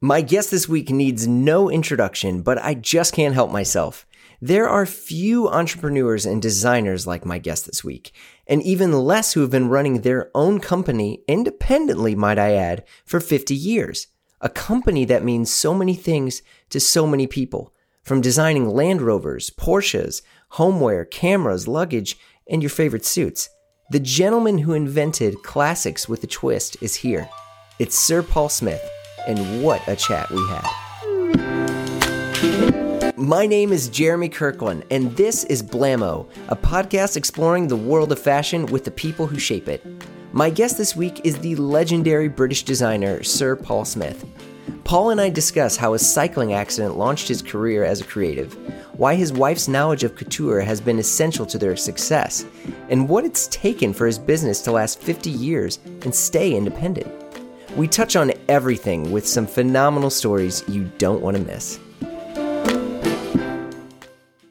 My guest this week needs no introduction, but I just can't help myself. There are few entrepreneurs and designers like my guest this week, and even less who have been running their own company independently, might I add, for 50 years. A company that means so many things to so many people, from designing Land Rovers, Porsches, homeware, cameras, luggage, and your favorite suits. The gentleman who invented classics with a twist is here. It's Sir Paul Smith and what a chat we had. My name is Jeremy Kirkland, and this is Blamo, a podcast exploring the world of fashion with the people who shape it. My guest this week is the legendary British designer Sir Paul Smith. Paul and I discuss how a cycling accident launched his career as a creative, why his wife's knowledge of couture has been essential to their success, and what it's taken for his business to last 50 years and stay independent. We touch on everything with some phenomenal stories you don't want to miss.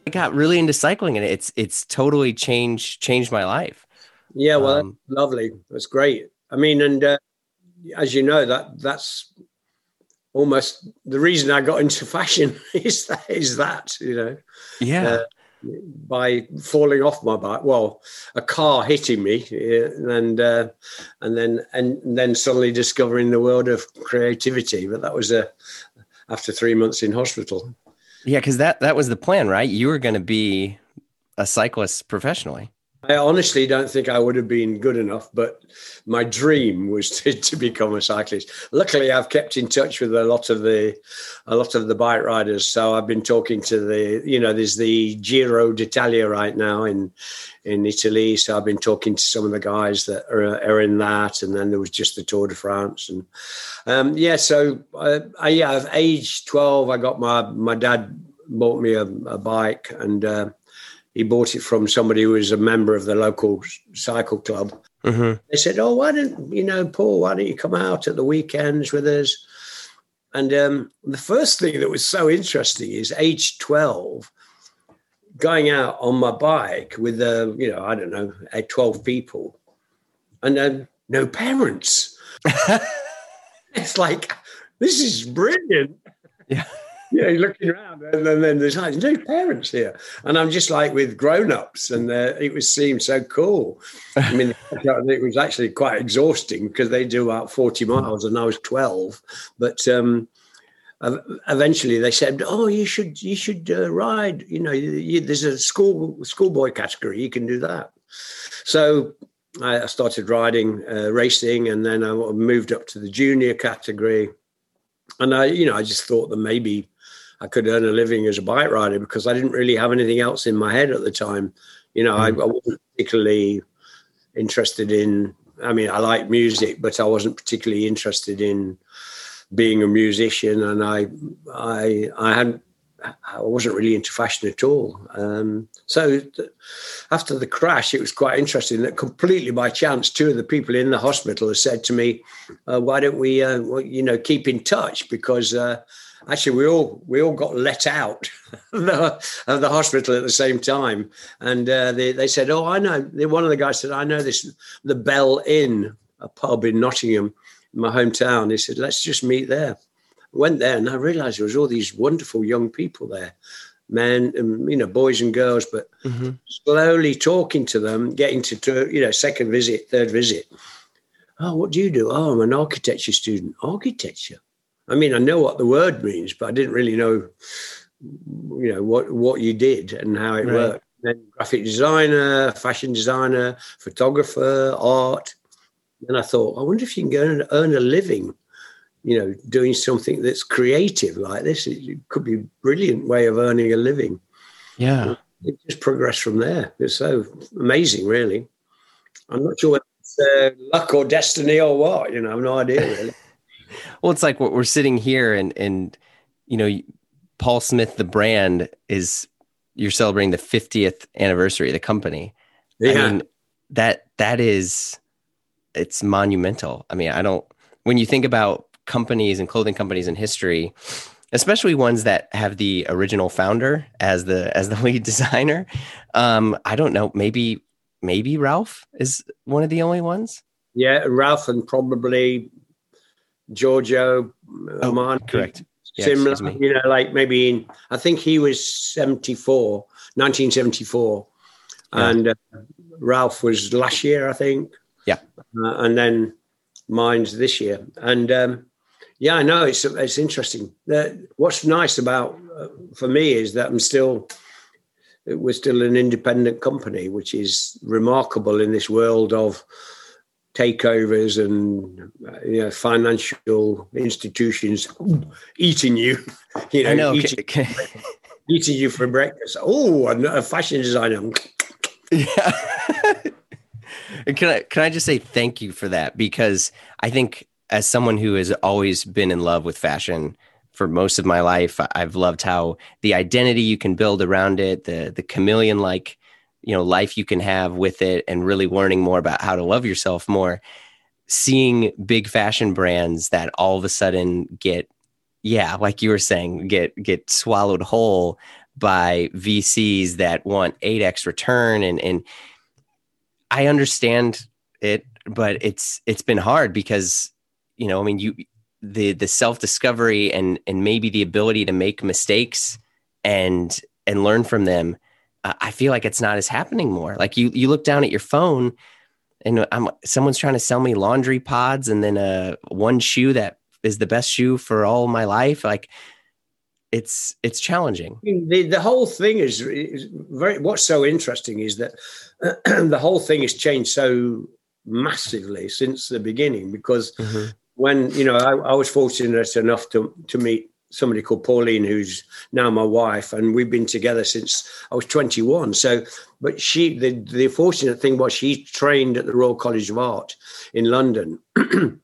I got really into cycling and it's it's totally changed changed my life. Yeah, well, um, lovely. That's great. I mean, and uh, as you know, that that's almost the reason I got into fashion is that is that you know. Yeah. Uh, by falling off my bike. Well, a car hitting me, and uh, and then and then suddenly discovering the world of creativity. But that was uh, after three months in hospital. Yeah, because that that was the plan, right? You were going to be a cyclist professionally. I honestly don't think I would have been good enough, but my dream was to, to become a cyclist. Luckily, I've kept in touch with a lot of the a lot of the bike riders. So I've been talking to the you know there's the Giro d'Italia right now in in Italy. So I've been talking to some of the guys that are, are in that, and then there was just the Tour de France, and um, yeah. So uh, I, yeah, at age twelve, I got my my dad bought me a, a bike and. Uh, he bought it from somebody who was a member of the local cycle club. Mm-hmm. They said, "Oh, why don't you know, Paul? Why don't you come out at the weekends with us?" And um, the first thing that was so interesting is age twelve, going out on my bike with uh, you know, I don't know, twelve people, and um, no parents. it's like this is brilliant. Yeah yeah, you're looking around, and then, then there's like no parents here, and I'm just like with grown-ups, and uh, it was seemed so cool. I mean, it was actually quite exhausting because they do about 40 miles, and I was 12, but. um eventually they said oh you should you should uh, ride you know you, there's a school schoolboy category you can do that so i started riding uh, racing and then i moved up to the junior category and i you know i just thought that maybe I could earn a living as a bike rider because I didn't really have anything else in my head at the time. You know, mm. I, I, wasn't particularly interested in. I mean, I like music, but I wasn't particularly interested in being a musician, and I, I, I had. I wasn't really into fashion at all. Um, so th- after the crash, it was quite interesting that completely by chance, two of the people in the hospital said to me, uh, "Why don't we, uh, you know, keep in touch?" Because uh, actually we all we all got let out of the hospital at the same time. And uh, they, they said oh i know. One of the guys said i know this the bell inn a pub in nottingham my hometown. He said let's just meet there. Went there and i realized there was all these wonderful young people there. Men and you know boys and girls but mm-hmm. slowly talking to them getting to, to you know second visit third visit. Oh what do you do? Oh i'm an architecture student. Architecture I mean, I know what the word means, but I didn't really know, you know, what what you did and how it right. worked. Then graphic designer, fashion designer, photographer, art. And I thought, I wonder if you can go and earn a living, you know, doing something that's creative like this. It could be a brilliant way of earning a living. Yeah. It just progressed from there. It's so amazing, really. I'm not sure whether it's uh, luck or destiny or what, you know, I have no idea really well, it's like what we're sitting here and and you know, Paul Smith, the brand is you're celebrating the 50th anniversary of the company. Yeah. I mean, that that is it's monumental. I mean, I don't when you think about companies and clothing companies in history, especially ones that have the original founder as the as the lead designer. Um, I don't know, maybe maybe Ralph is one of the only ones. Yeah, Ralph and probably Giorgio oh, Armani. Correct. Yes, similar, you know, like maybe in, I think he was 74, 1974. Yeah. And uh, Ralph was last year, I think. Yeah. Uh, and then mine's this year. And um, yeah, I know it's it's interesting. what's nice about uh, for me is that I'm still we're still an independent company, which is remarkable in this world of takeovers and uh, you know financial institutions eating you. You know, know. Eating, eating, you for breakfast. Oh, a fashion designer. Yeah. can I can I just say thank you for that because I think as someone who has always been in love with fashion for most of my life, I've loved how the identity you can build around it, the the chameleon like you know life you can have with it, and really learning more about how to love yourself more. Seeing big fashion brands that all of a sudden get, yeah, like you were saying, get get swallowed whole by VCs that want 8x return and and I understand it but it's it's been hard because you know I mean you the the self-discovery and and maybe the ability to make mistakes and and learn from them I feel like it's not as happening more like you you look down at your phone and I'm someone's trying to sell me laundry pods and then uh one shoe that is the best shoe for all my life like it's it's challenging. The the whole thing is, is very. What's so interesting is that the whole thing has changed so massively since the beginning. Because mm-hmm. when you know, I, I, was fortunate enough to to meet somebody called Pauline, who's now my wife, and we've been together since I was 21. So, but she, the the fortunate thing was she trained at the Royal College of Art in London.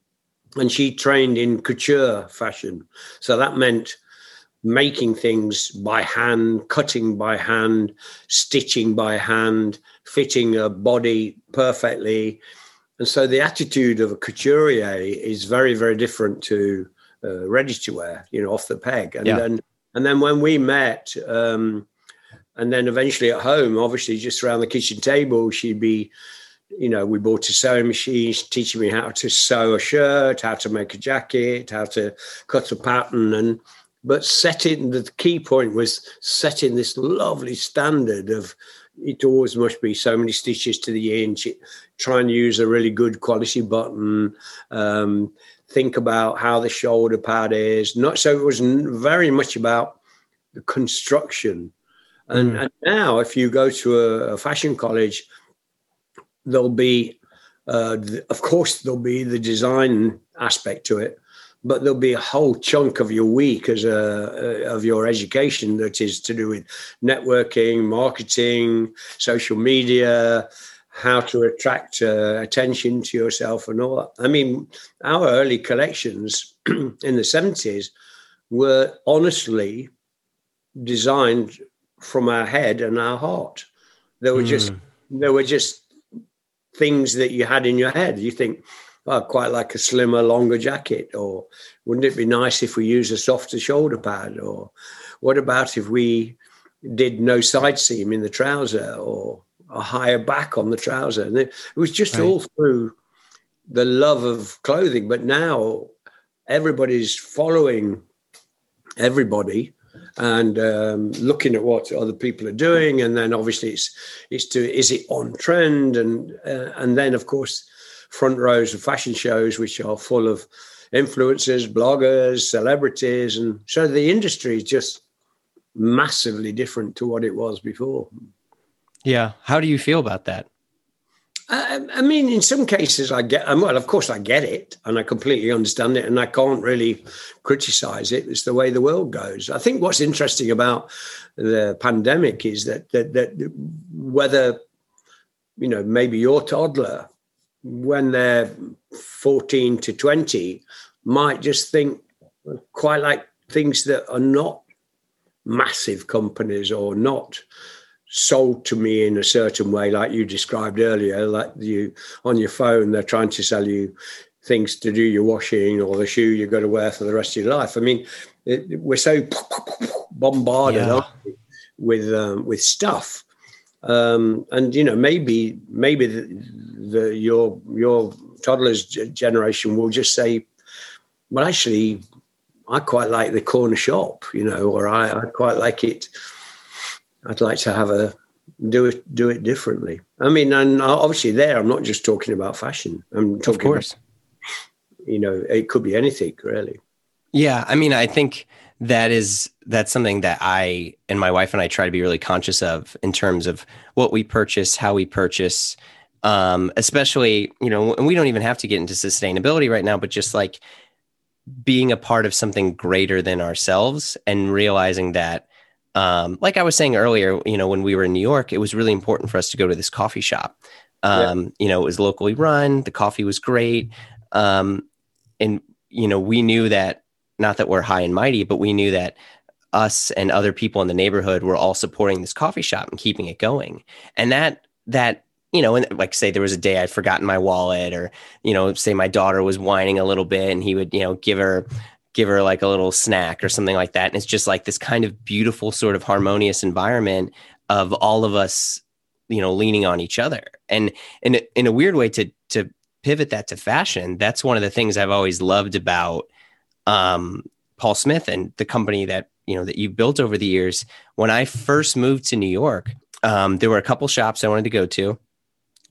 and she trained in couture fashion. So that meant making things by hand, cutting by hand, stitching by hand, fitting a body perfectly. And so the attitude of a couturier is very, very different to uh, ready to wear, you know, off the peg. And yeah. then, and then when we met, um, and then eventually at home, obviously just around the kitchen table, she'd be, you know, we bought a sewing machine, teaching me how to sew a shirt, how to make a jacket, how to cut a pattern, and but setting the key point was setting this lovely standard of it always must be so many stitches to the inch. Try and use a really good quality button. Um, think about how the shoulder pad is. Not so it was very much about the construction. And, mm. and now, if you go to a, a fashion college, there'll be, uh, the, of course, there'll be the design aspect to it, but there'll be a whole chunk of your week as a of your education that is to do with networking, marketing, social media, how to attract uh, attention to yourself, and all that. I mean, our early collections in the seventies were honestly designed from our head and our heart. They were mm. just hmm. they were just things that you had in your head. You think I quite like a slimmer, longer jacket. Or wouldn't it be nice if we use a softer shoulder pad? Or what about if we did no side seam in the trouser or a higher back on the trouser? And it, was just right. all through the love of clothing. But now everybody's following everybody and um, looking at what other people are doing, and then obviously it's it's to is it on trend, and uh, and then of course front rows of fashion shows, which are full of influencers, bloggers, celebrities. And so the industry is just massively different to what it was before. Yeah. How do you feel about that? I, I mean, in some cases, I get, well, of course, I get it and I completely understand it and I can't really criticize it. It's the way the world goes. I think what's interesting about the pandemic is that, that, that whether, you know, maybe your toddler when they're 14 to 20 might just think quite like things that are not massive companies or not sold to me in a certain way like you described earlier like you on your phone they're trying to sell you things to do your washing or the shoe you've got to wear for the rest of your life i mean it, we're so bombarded yeah. with um, with stuff um, and you know maybe maybe the, the, your your toddler's generation will just say well, actually, I quite like the corner shop, you know, or I, I quite like it. I'd like to have a do it do it differently. I mean, and obviously there, I'm not just talking about fashion. I'm talking, of course. About, you know, it could be anything really. Yeah, I mean, I think that is that's something that I and my wife and I try to be really conscious of in terms of what we purchase, how we purchase, um, especially you know, and we don't even have to get into sustainability right now, but just like being a part of something greater than ourselves and realizing that um, like I was saying earlier, you know, when we were in New York, it was really important for us to go to this coffee shop. Um, yeah. You know, it was locally run. The coffee was great, um, and you know, we knew that not that we're high and mighty, but we knew that us and other people in the neighborhood were all supporting this coffee shop and keeping it going. And that that you know, and like say there was a day I'd forgotten my wallet, or you know, say my daughter was whining a little bit, and he would you know give her give her like a little snack or something like that. And it's just like this kind of beautiful, sort of harmonious environment of all of us, you know, leaning on each other. And in in a weird way to to pivot that to fashion, that's one of the things I've always loved about um, Paul Smith and the company that you know that you've built over the years. When I first moved to New York, um, there were a couple shops I wanted to go to.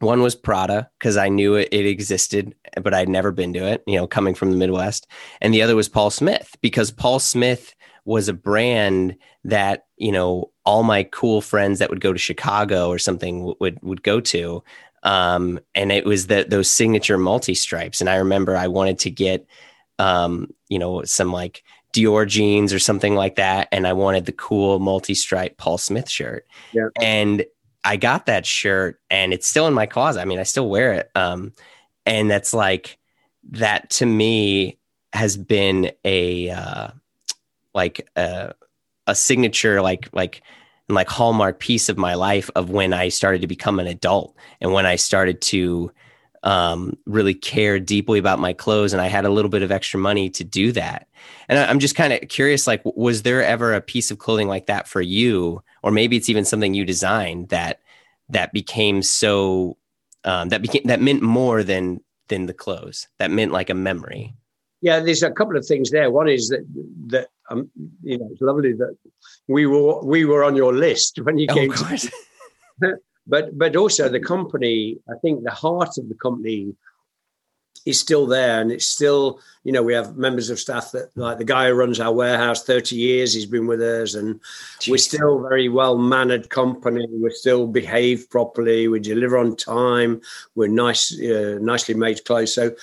One was Prada because I knew it, it, existed, but I'd never been to it, you know, coming from the Midwest. And the other was Paul Smith because Paul Smith was a brand that, you know, all my cool friends that would go to Chicago or something would would go to. Um, and it was that those signature multi stripes. And I remember I wanted to get um, you know, some like Dior jeans or something like that. And I wanted the cool multi stripe Paul Smith shirt. Yeah. And I got that shirt and it's still in my closet. I mean, I still wear it. Um, and that's like that to me has been a uh, like a, a signature like like like hallmark piece of my life of when I started to become an adult and when I started to um, really care deeply about my clothes and I had a little bit of extra money to do that. And I, I'm just kind of curious, like, was there ever a piece of clothing like that for you? Or maybe it's even something you designed that, that became so, um, that became, that meant more than, than the clothes that meant like a memory. Yeah, there's a couple of things there. One is that that um, you know it's lovely that we were we were on your list when you came. Oh, to, but but also the company i think the heart of the company is still there and it's still you know we have members of staff that like the guy who runs our warehouse 30 years he's been with us and Jeez. we're still very well mannered company. We still behave properly. We deliver on time. We're nice uh, nicely made clothes. So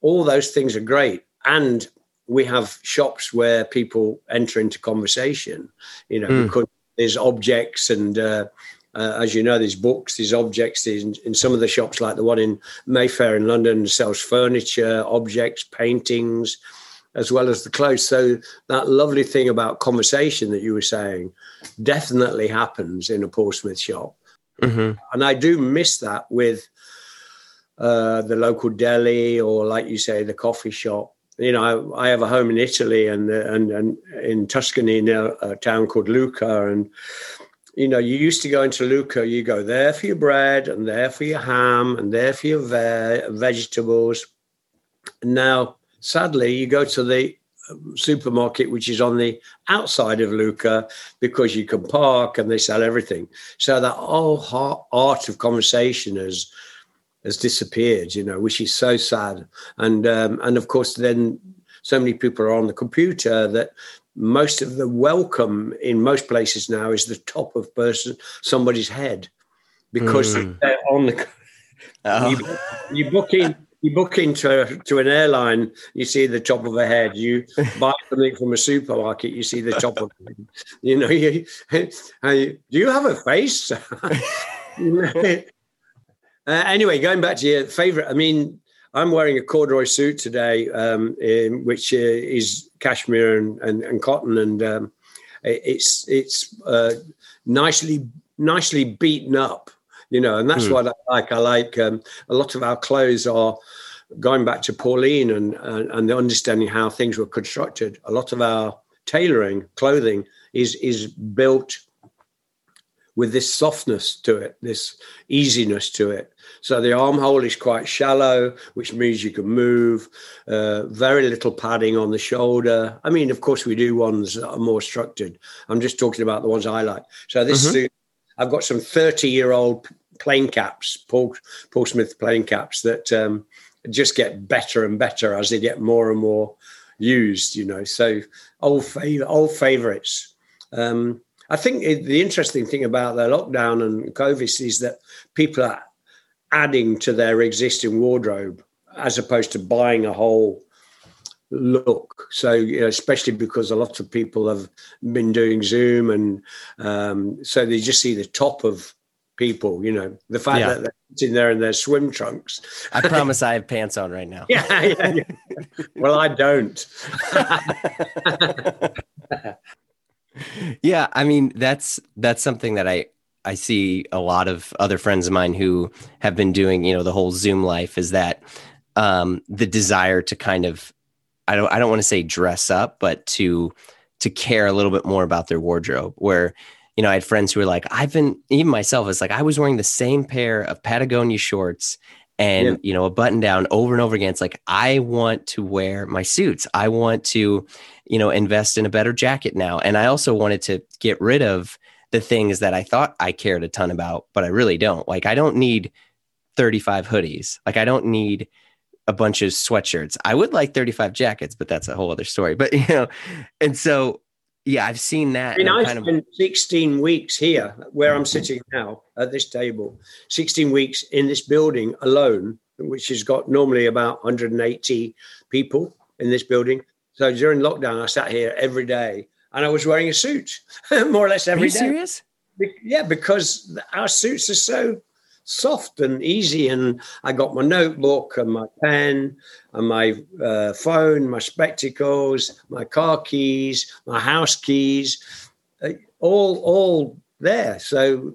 all those things are great. And we have shops where people enter into conversation you know mm. because there's objects and uh, uh, as you know, there's books, there's objects. in, in, some of the shops, like the one in Mayfair in London, sells furniture, objects, paintings, as well as the clothes. So that lovely thing about conversation that you were saying definitely happens in a Paul Smith shop, mm-hmm. and I do miss that with uh, the local deli or, like you say, the coffee shop. You know, I, I have a home in Italy and and and in Tuscany near a town called Lucca, and you know, you used to go into Lucca, you go there for your bread and there for your ham and there for your ve- vegetables. Now, sadly, you go to the um, supermarket, which is on the outside of Lucca, because you can park and they sell everything. So that whole art of conversation has has disappeared, you know, which is so sad. And um, and of course, then so many people are on the computer that most of the welcome in most places now is the top of person somebody's head because mm. they're on the oh. you, you book in you book into to an airline you see the top of a head you buy something from a supermarket you see the top of it you know you, do you have a face uh, anyway going back to your favorite i mean I'm wearing a corduroy suit today, um, in, which uh, is cashmere and, and, and cotton, and um, it's it's uh, nicely nicely beaten up, you know, and that's mm. what I like. I like um, a lot of our clothes are going back to Pauline and, and and understanding how things were constructed. A lot of our tailoring, clothing is is built with this softness to it, this easiness to it. So the armhole is quite shallow, which means you can move. Uh, very little padding on the shoulder. I mean, of course, we do ones that are more structured. I'm just talking about the ones I like. So this mm-hmm. I've got some 30 year old plane caps, Paul Paul Smith plane caps that um, just get better and better as they get more and more used. You know, so old favorite, old favorites. Um, I think the interesting thing about the lockdown and COVID is that people are adding to their existing wardrobe as opposed to buying a whole look. So, you know, especially because a lot of people have been doing Zoom, and um, so they just see the top of people. You know, the fact yeah. that they're sitting there in their swim trunks. I promise I have pants on right now. yeah, yeah, yeah. Well, I don't. yeah, I mean that's that's something that I I see a lot of other friends of mine who have been doing, you know, the whole Zoom life is that um, the desire to kind of I don't I don't want to say dress up, but to to care a little bit more about their wardrobe. Where you know I had friends who were like, I've been even myself. It's like I was wearing the same pair of Patagonia shorts and yeah. you know a button down over and over again. It's like I want to wear my suits. I want to you know invest in a better jacket now, and I also wanted to get rid of the things that I thought I cared a ton about, but I really don't. Like I don't need 35 hoodies. Like I don't need a bunch of sweatshirts. I would like 35 jackets, but that's a whole other story. But you know, and so yeah, I've seen that. I mean, I spent of... 16 weeks here where I'm sitting now at this table, 16 weeks in this building alone, which has got normally about 180 people in this building. So during lockdown, I sat here every day and I was wearing a suit more or less every day. Are you day. Serious? Yeah, because our suits are so soft and easy. And I got my notebook and my pen and my uh, phone, my spectacles, my car keys, my house keys, uh, all all there. So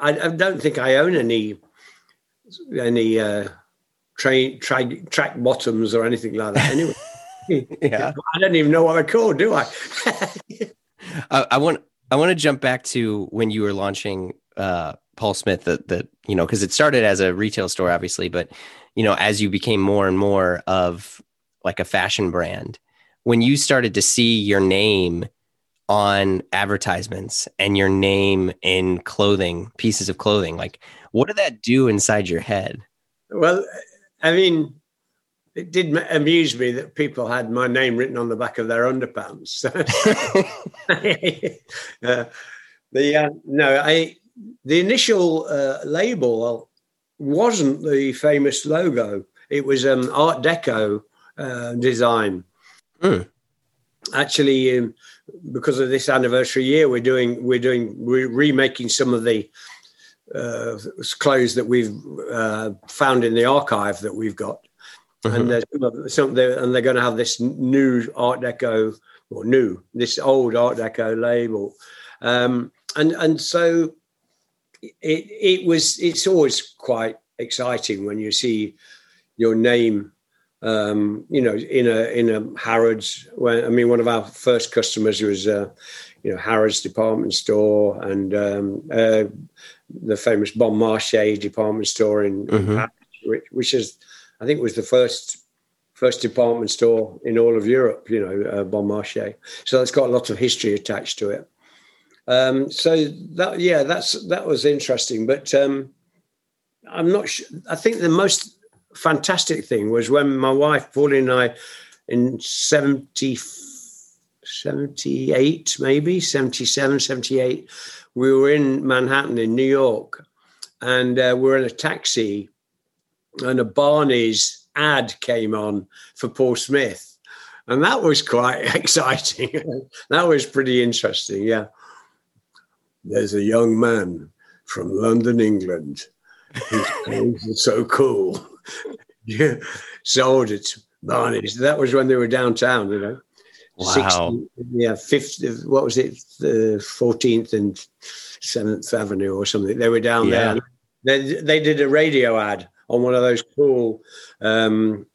I, I, don't think I own any any uh, train track track bottoms or anything like that. Anyway. yeah, I don't even know what they're called, do I? I want I want to jump back to when you were launching uh, Paul Smith that that you know because it started as a retail store obviously, but you know as you became more and more of like a fashion brand, when you started to see your name on advertisements and your name in clothing pieces of clothing, like what did that do inside your head? Well, I mean, it did amuse me that people had my name written on the back of their underpants. uh, the uh, no, I the initial uh, label wasn't the famous logo. It was um, Art Deco uh, design. Mm. Actually, um, because of this anniversary year, we're doing we're doing we're remaking some of the uh, clothes that we've uh, found in the archive that we've got. And there's some, and they're going to have this new Art Deco or new this old Art Deco label, um, and and so it it was it's always quite exciting when you see your name um, you know in a in a harrods when i mean one of our first customers was uh, you know harrods department store and um, uh, the famous bon marché department store in mm-hmm. Paris, which, which is i think it was the first first department store in all of europe you know uh, bon marché so it's got a lot of history attached to it um, so that yeah, that's that was interesting. But um, I'm not sure. I think the most fantastic thing was when my wife Pauline and I in 70, 78, maybe 77, 78, we were in Manhattan in New York, and uh, we we're in a taxi, and a Barney's ad came on for Paul Smith, and that was quite exciting. that was pretty interesting. Yeah there's a young man from London, England, whose clothes are so cool. yeah, sold it, Barney's. That was when they were downtown, you know. Wow. 60, yeah, fifth. What was it? The fourteenth and Seventh Avenue or something. They were down yeah. there. They they did a radio ad on one of those cool um,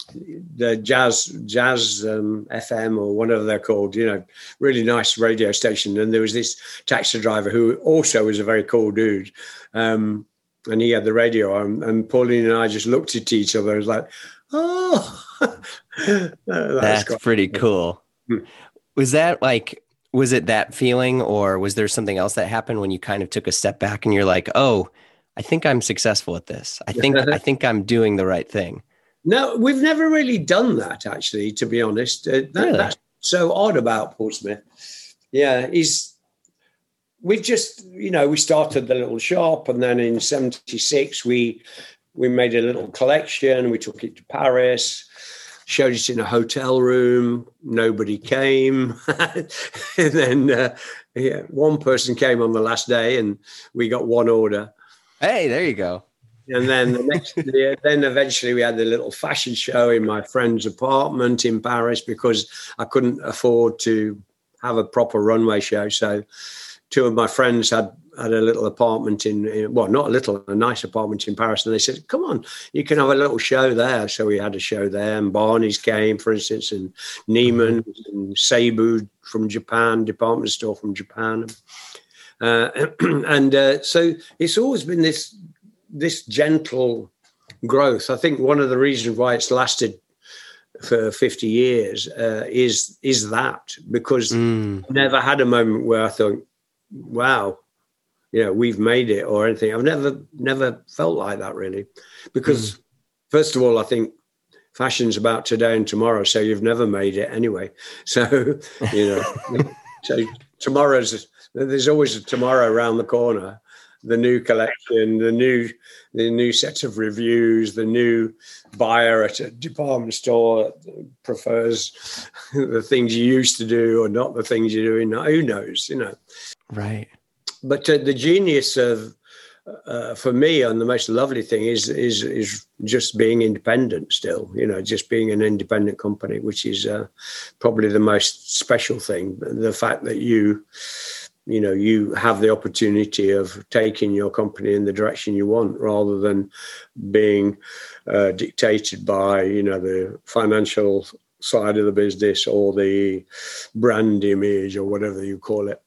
the jazz jazz um, FM or whatever they're called. You know, really nice radio station. And there was this taxi driver who also was a very cool dude. Um, and he had the radio on, and Pauline and I just looked at each other. It was like, oh, that that's pretty cool. Hmm. Was that like was it that feeling or was there something else that happened when you kind of took a step back and you're like oh i think i'm successful at this i think i think i'm doing the right thing no we've never really done that actually to be honest uh, that, really? that's so odd about paul smith yeah he's we've just you know we started the little shop and then in 76 we we made a little collection we took it to paris showed it in a hotel room. Nobody came. and then uh, yeah, one person came on the last day and we got one order. Hey, there you go. And then the next year, then eventually we had the little fashion show in my friend's apartment in Paris because I couldn't afford to have a proper runway show. So two of my friends had had a little apartment in, in, well, not a little, a nice apartment in Paris, and they said, "Come on, you can have a little show there." So we had a show there, and Barney's came, for instance, and Neiman and Seibu from Japan, department store from Japan, and uh, so it's always been this this gentle growth. I think one of the reasons why it's lasted for 50 years uh, is is that because mm. never had a moment where I thought, wow, you know we've made it or anything i've never never felt like that really because mm. first of all i think fashion's about today and tomorrow so you've never made it anyway so you know so tomorrow's there's always a tomorrow around the corner. The new collection the new the new set of reviews the new buyer at a department store prefers the things you used to do or not the things you're doing now. who knows you know? Right. But uh, the genius of uh, for me and the most lovely thing is is is just being independent still you know just being an independent company which is uh, probably the most special thing. The fact that you you know you have the opportunity of taking your company in the direction you want rather than being uh, dictated by you know the financial side of the business or the brand image or whatever you call it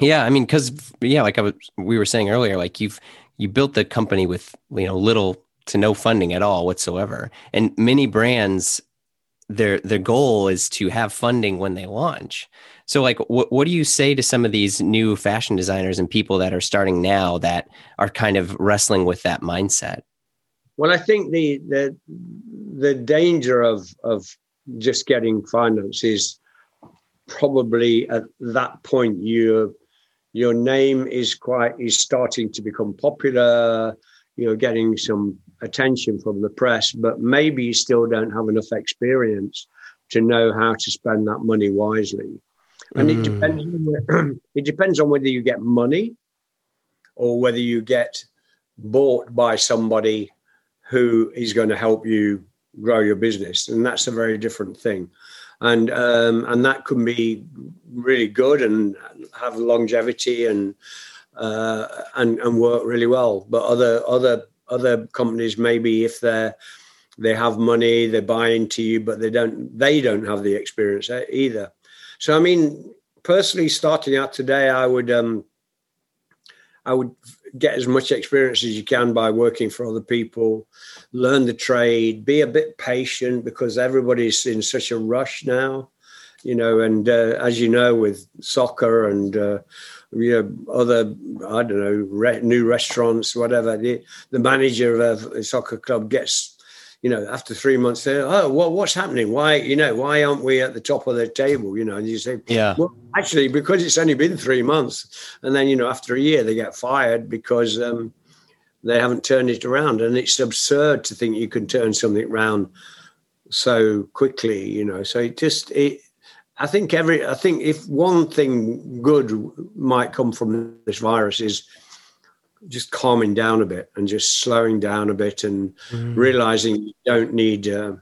yeah, I mean, because yeah, like I was, we were saying earlier, like you've you built the company with you know little to no funding at all whatsoever, and many brands their their goal is to have funding when they launch. So, like, what what do you say to some of these new fashion designers and people that are starting now that are kind of wrestling with that mindset? Well, I think the the the danger of of just getting finance is probably at that point you're your name is quite is starting to become popular you're getting some attention from the press but maybe you still don't have enough experience to know how to spend that money wisely and mm. it depends on, it depends on whether you get money or whether you get bought by somebody who is going to help you grow your business and that's a very different thing and um, and that can be really good and have longevity and uh, and and work really well. But other other other companies maybe if they're they have money, they buy into you, but they don't they don't have the experience either. So I mean, personally, starting out today, I would um, I would get as much experience as you can by working for other people, learn the trade, be a bit patient because everybody's in such a rush now, you know. And uh, as you know, with soccer and uh, you know other I don't know re- new restaurants, whatever, the, the manager of a soccer club gets you know, after three months, they oh, well, what's happening? Why, you know, why aren't we at the top of the table? You know, and you say, yeah, well, actually, because it's only been three months, and then you know, after a year, they get fired because um, they haven't turned it around, and it's absurd to think you can turn something around so quickly. You know, so it just it. I think every. I think if one thing good might come from this virus is just calming down a bit and just slowing down a bit and mm. realizing you don't need uh,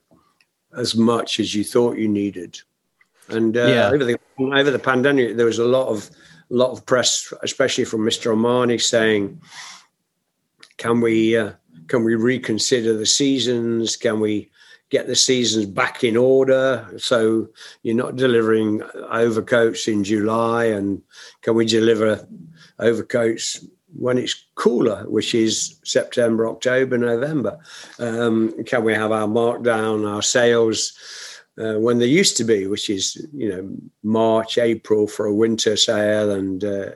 as much as you thought you needed. And uh, yeah. over the over the pandemic, there was a lot of lot of press, especially from Mr. Armani, saying, can we uh, can we reconsider the seasons? Can we get the seasons back in order so you're not delivering overcoats in July? And can we deliver overcoats when it's cooler, which is September, October, November? Um, can we have our markdown, our sales? Uh, when they used to be, which is you know March, April for a winter sale, and uh,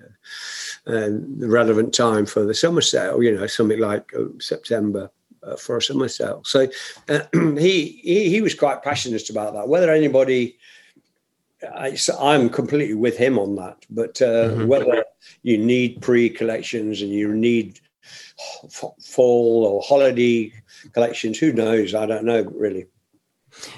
the relevant time for the summer sale, you know, something like uh, September uh, for a summer sale. So uh, he, he, he was quite passionate about that. Whether anybody, I, am completely with him on that. But uh, mm-hmm. whether you need pre-collections and you need fall or holiday collections, who knows? I don't know really.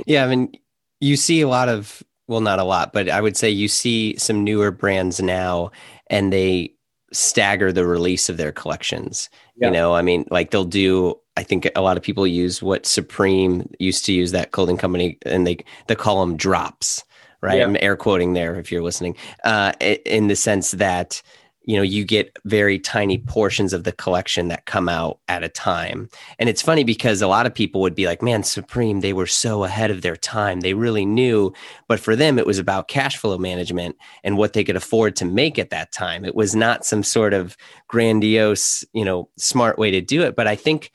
Yeah, I mean, you see a lot of well, not a lot, but I would say you see some newer brands now, and they stagger the release of their collections. Yeah. You know, I mean, like they'll do. I think a lot of people use what Supreme used to use that clothing company, and they they call them drops, right? Yeah. I'm air quoting there if you're listening, uh, in the sense that you know you get very tiny portions of the collection that come out at a time. And it's funny because a lot of people would be like man supreme they were so ahead of their time. They really knew. But for them it was about cash flow management and what they could afford to make at that time. It was not some sort of grandiose you know smart way to do it. But i think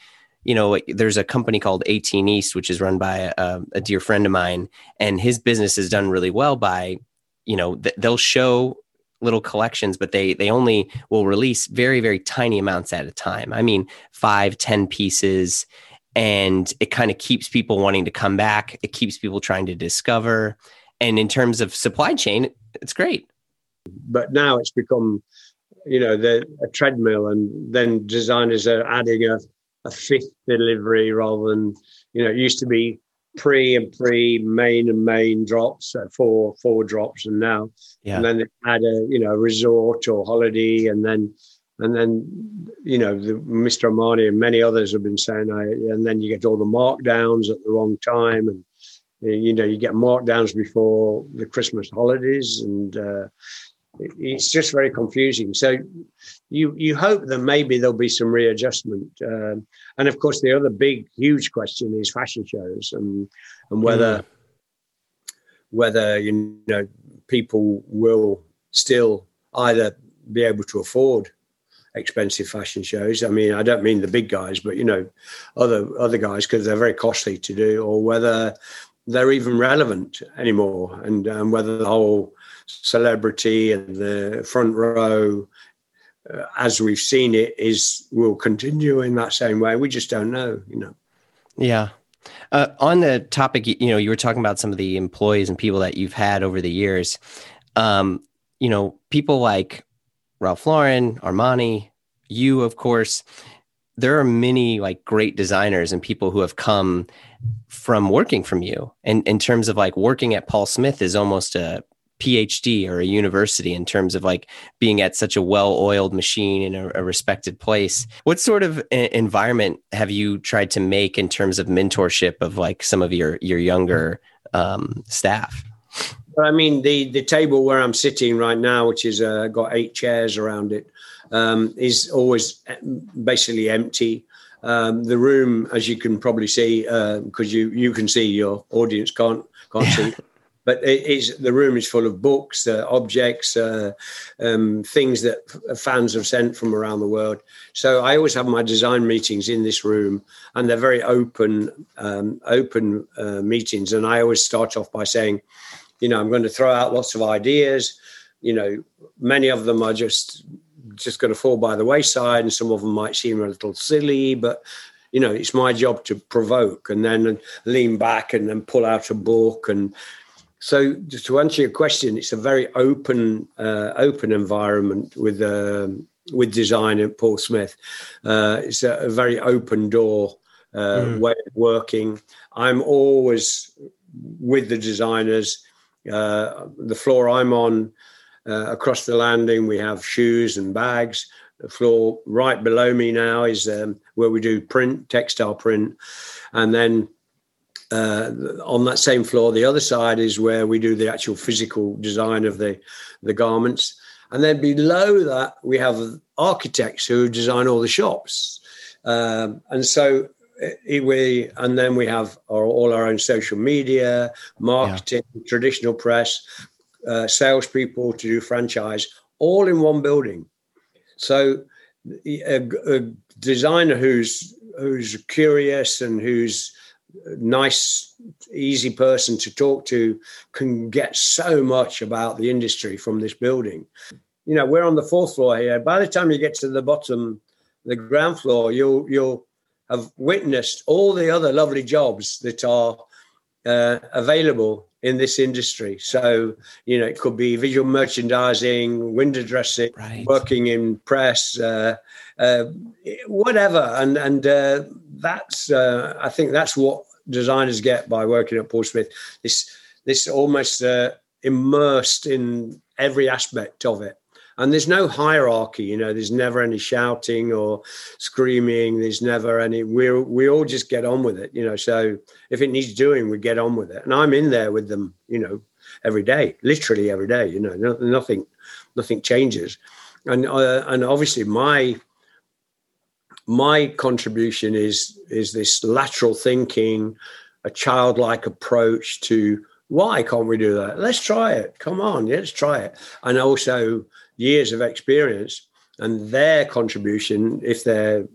you know there's a company called 18 east which is run by a, a dear friend of mine and his business is done really well by you know th- they'll show little collections but they they only will release very very tiny amounts at a time. I mean five ten pieces and it kind of keeps people wanting to come back. It keeps people trying to discover. And in terms of supply chain it's great. But now it's become you know the a treadmill and then designers are adding a, a fifth delivery rather than you know it used to be pre and pre main and main drops, uh, four four drops, and now yeah. and then they had a you know resort or holiday, and then and then you know the, Mr. Armani and many others have been saying, uh, and then you get all the markdowns at the wrong time, and you know you get markdowns before the Christmas holidays, and uh, it's just very confusing. So you you hope that maybe there'll be some readjustment. Um, and of course, the other big, huge question is fashion shows and and whether mm. whether you know people will still either be able to afford expensive fashion shows. I mean, I don't mean the big guys, but you know, other other guys because they're very costly to do, or whether they're even relevant anymore, and um, whether the whole celebrity and the front row uh, as we've seen it is will continue in that same way. We just don't know you know. Yeah. Uh, on the topic you know you were talking about some of the employees and people that you've had over the years. Um, you know people like ralph lauren armani you of course there are many like great designers and people who have come from working from you. And in terms of like working at paul smith is almost a PhD or a university in terms of like being at such a well-oiled machine in a, a respected place. What sort of environment have you tried to make in terms of mentorship of like some of your your younger um, staff? I mean, the the table where I'm sitting right now, which is uh, got eight chairs around it, um, is always uh, basically empty. Um, the room, as you can probably see, because uh, you you can see your audience can't can't see but it is the room is full of books, uh, objects, uh, um, things that fans have sent from around the world. So I always have my design meetings in this room, and they're very open, um, open uh, meetings. And I always start off by saying, you know, I'm going to throw out lots of ideas. You know, many of them are just just going to fall by the wayside, and some of them might seem a little silly, but you know, it's my job to provoke and then lean back and then pull out a book and so, to answer your question, it's a very open, uh, open environment with um, with design at Paul Smith. Uh, it's a, a, very open door uh, mm. way of working. I'm always with the designers. Uh, the floor I'm on, uh, across the landing, we have shoes and bags. The floor right below me now is um, where we do print, textile print, and then uh, on that same floor, the other side is where we do the actual physical design of the the garments, and then below that we have architects who design all the shops. Um, and so it, we and then we have our, all our own social media, marketing, yeah. traditional press, uh, salespeople to do franchise, all in one building. So a, a designer who's who's curious and who's nice, easy person to talk to can get so much about the industry from this building. You know, we're on the fourth floor here. By the time you get to the bottom, the ground floor, you'll you'll have witnessed all the other lovely jobs that are uh, available in this industry. So, you know, it could be visual merchandising, window dressing, right. working in press, uh, uh, whatever. And and uh, that's uh, I think that's what designers get by working at Paul Smith. This this almost uh, immersed in every aspect of it and there's no hierarchy you know there's never any shouting or screaming there's never any we we all just get on with it you know so if it needs doing we get on with it. And i'm in there with them you know every day literally every day you know nothing nothing changes. And uh, and obviously my my contribution is is this lateral thinking a childlike approach to why can't we do that? Let's try it. Come on let's try it. And also years of experience and their contribution if they're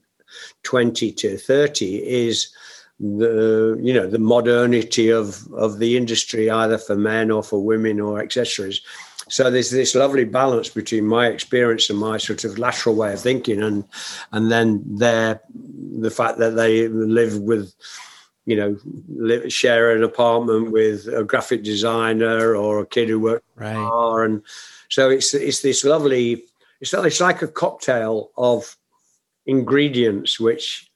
20 to 30 is the you know the modernity of of the industry either for men or for women or accessories so there's this lovely balance between my experience and my sort of lateral way of thinking and and then their the fact that they live with you know live, share an apartment with a graphic designer or a kid who works right. and so it's it's this lovely. It's it's like a cocktail of ingredients which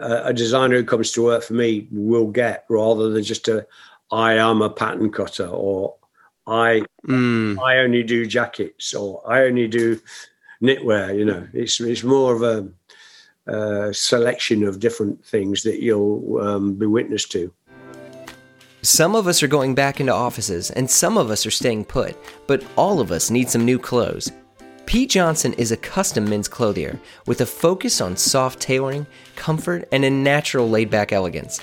a designer who comes to work for me will get, rather than just a I am a pattern cutter or I mm. I only do jackets or I only do knitwear. You know, it's it's more of a, a selection of different things that you'll um, be witness to. Some of us are going back into offices, and some of us are staying put, but all of us need some new clothes. P. Johnson is a custom men's clothier with a focus on soft tailoring, comfort, and a natural laid back elegance.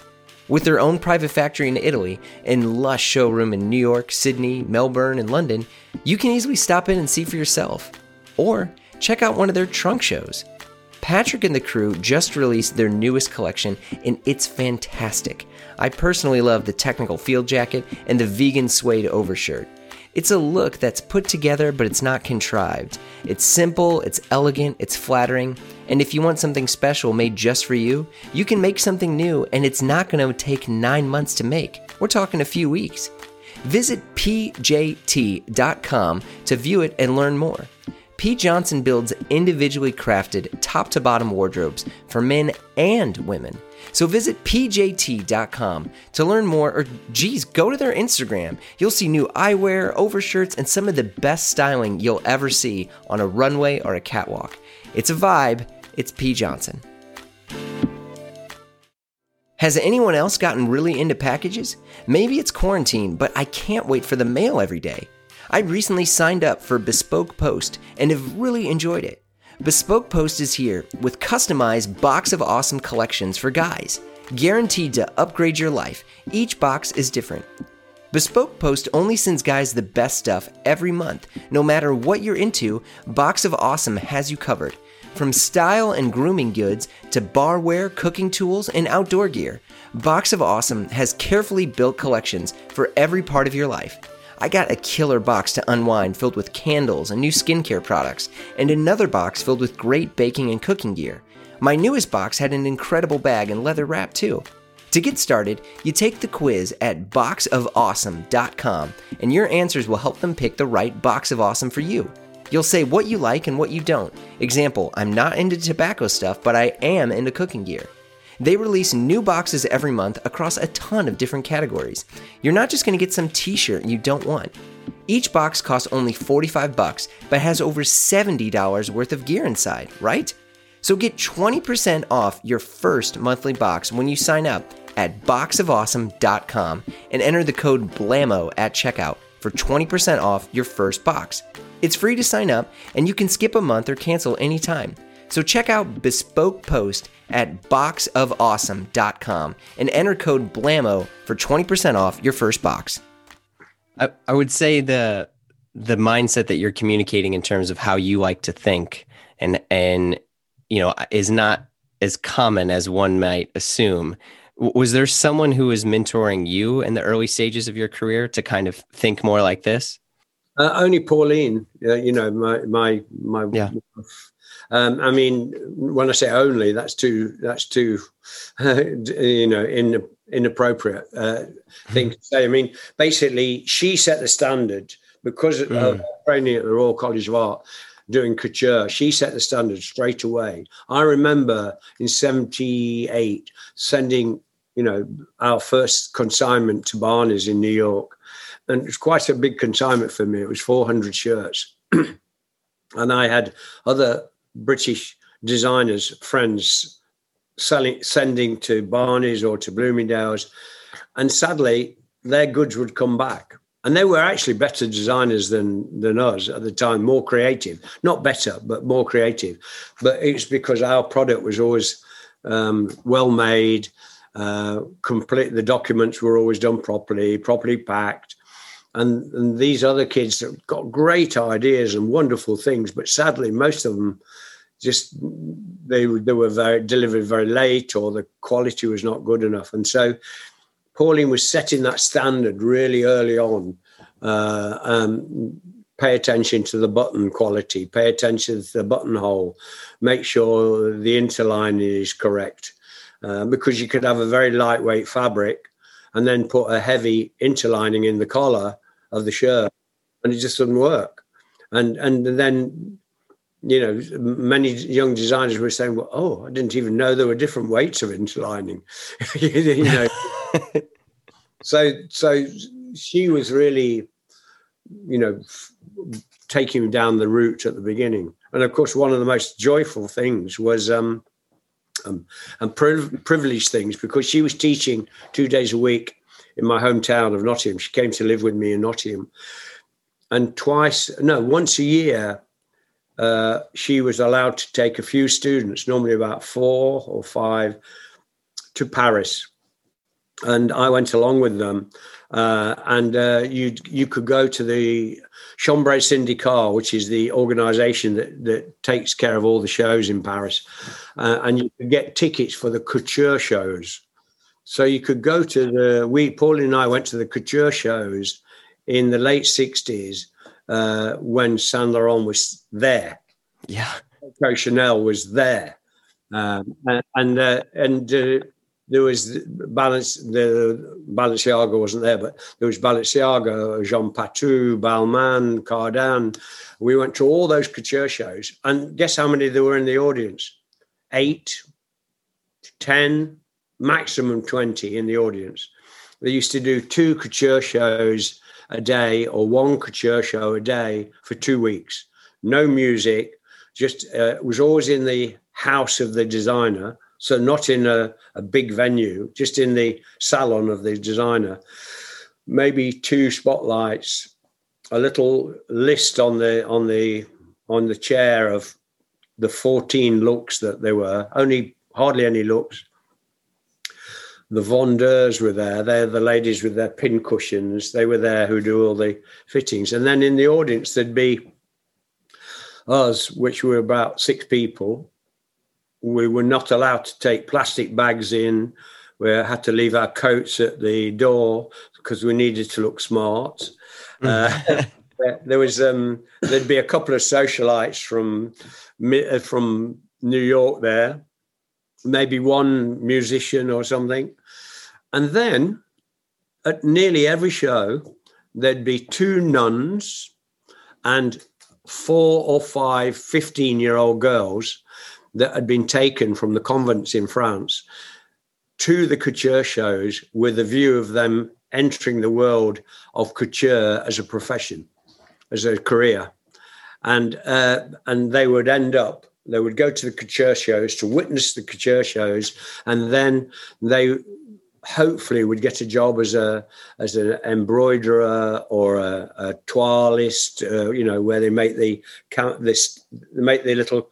With their own private factory in Italy and lush showroom in New York, Sydney, Melbourne, and London, you can easily stop in and see for yourself. Or check out one of their trunk shows. Patrick and the crew just released their newest collection, and it's fantastic. I personally love the technical field jacket and the vegan suede overshirt. It's a look that's put together, but it's not contrived. It's simple, it's elegant, it's flattering, and if you want something special made just for you, you can make something new, and it's not to take nine months to make. We're talking a few weeks. Visit pjt.com to view it and learn more. P. Johnson builds individually crafted top to bottom wardrobes for men and women. So visit pjt.com to learn more, or geez, go to their Instagram. You'll see new eyewear, overshirts, and some of the best styling you'll ever see on a runway or a catwalk. It's a vibe, it's P. Johnson. Has anyone else gotten really into packages? Maybe it's quarantine, but I can't wait for the mail every day. I recently signed up for Bespoke Post and have really enjoyed it. Bespoke Post is here with customized box of awesome collections for guys, guaranteed to upgrade your life. Each box is different. Bespoke Post only sends guys the best stuff every month. No matter what you're into, Box of Awesome has you covered. From style and grooming goods to barware, cooking tools, and outdoor gear, Box of Awesome has carefully built collections for every part of your life. I got a killer box to unwind filled with candles and new skincare products, and another box filled with great baking and cooking gear. My newest box had an incredible bag and leather wrap too. To get started, you take the quiz at boxofawesome.com, and your answers will help them pick the right box of awesome for you. You'll say what you like and what you don't. Example, I'm not into tobacco stuff, but I am into cooking gear. They release new boxes every month across a ton of different categories. You're not just going to get some t-shirt you don't want. Each box costs only 45 bucks, but has over $70 worth of gear inside, right? So get 20% off your first monthly box when you sign up at boxofawesome.com and enter the code BLAMO at checkout for 20% off your first box. It's free to sign up and you can skip a month or cancel anytime. So check out Bespoke Post at boxofawesome.com and enter code BLAMO for 20% off your first box. I, I would say the the mindset that you're communicating in terms of how you like to think and and you know is not as common as one might assume was there someone who was mentoring you in the early stages of your career to kind of think more like this uh, only pauline uh, you know my my my yeah. Um, I mean, when I say only, that's too that's too you know in, inappropriate uh, thing to say. I mean, basically, she set the standard because of mm. training at the Royal College of Art doing couture. She set the standard straight away. I remember in '78 sending you know our first consignment to Barney's in New York, and it was quite a big consignment for me. It was 400 shirts. and I had other British designers, friends, selling, sending to Barney's or to Bloomingdale's, and sadly, their goods would come back. And they were actually better designers than than us at the time, more creative. Not better, but more creative. But it's because our product was always um, well made, uh, complete. The documents were always done properly, properly packed. And, and these other kids that got great ideas and wonderful things, but sadly, most of them just they they were very delivered very late or the quality was not good enough. And so pauline was setting that standard really early on uh, um, pay attention to the button quality pay attention to the buttonhole make sure the interlining is correct uh, because you could have a very lightweight fabric and then put a heavy interlining in the collar of the shirt and it just doesn't work. And and then you know, many young designers were saying, "Well, oh, I didn't even know there were different weights of interlining." you know, so so she was really, you know, f- taking down the route at the beginning. And of course, one of the most joyful things was um, um and priv- privileged things because she was teaching two days a week in my hometown of Nottingham. She came to live with me in Nottingham, and twice, no, once a year uh, she was allowed to take a few students, normally about four or five, to Paris. And I went along with them. Uh, and uh, you you could go to the Chambre Syndicale, which is the organization that, that takes care of all the shows in Paris. Uh, and you could get tickets for the couture shows. So you could go to the, we, Pauline and I went to the couture shows in the late 60s uh, when Saint Laurent was there. Yeah, Coco Chanel was there, um, and and, uh, and uh, there was balance. The Balenciaga wasn't there, but there was Balenciaga, Jean Patou, Balmain, Cardin. We went to all those couture shows, and guess how many there were in the audience? Eight, ten, maximum twenty in the audience. They used to do two couture shows a day or one couture show a day for two weeks. No music, just uh, was always in the house of the designer. So not in a, a big venue, just in the salon of the designer. Maybe two spotlights, a little list on the on the on the chair of the 14 looks that there were, only hardly any looks the vendeurs were there. They're the ladies with their pin cushions. They were there who do all the fittings. And then in the audience, there'd be us, which were about six people. We were not allowed to take plastic bags in. We had to leave our coats at the door because we needed to look smart. Uh, there was um, there'd be a couple of socialites from uh, from New York there, maybe one musician or something. And then at nearly every show, there'd be two nuns and four or five 15 year old girls that had been taken from the convents in France to the couture shows with a view of them entering the world of couture as a profession, as a career. And, uh, and they would end up they would go to the couture shows to witness the couture shows, and then they hopefully would get a job as a as an embroiderer or a, a toilist, uh, you know, where they make the count this they make the little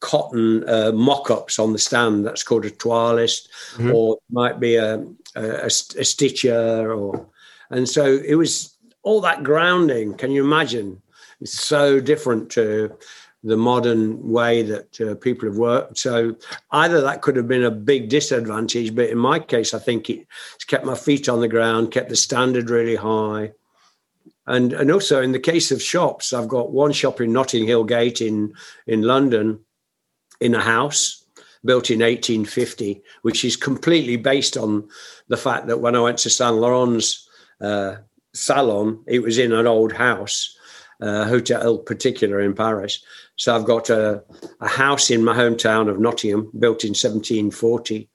cotton uh, mock-ups on the stand. That's called a toilist, mm-hmm. or might be a, a, a, stitcher, or and so it was all that grounding. Can you imagine? It's so different to the modern way that uh, people have worked. So either that could have been a big disadvantage, but in my case, I think it's kept my feet on the ground, kept the standard really high. And, and also in the case of shops, I've got one shop in Notting Hill Gate in, in London in a house built in 1850, which is completely based on the fact that when I went to Saint Laurent's uh, salon, it was in an old house, uh, Hôtel Particulier in Paris. So I've got a, a, house in my hometown of Nottingham, built in 1740,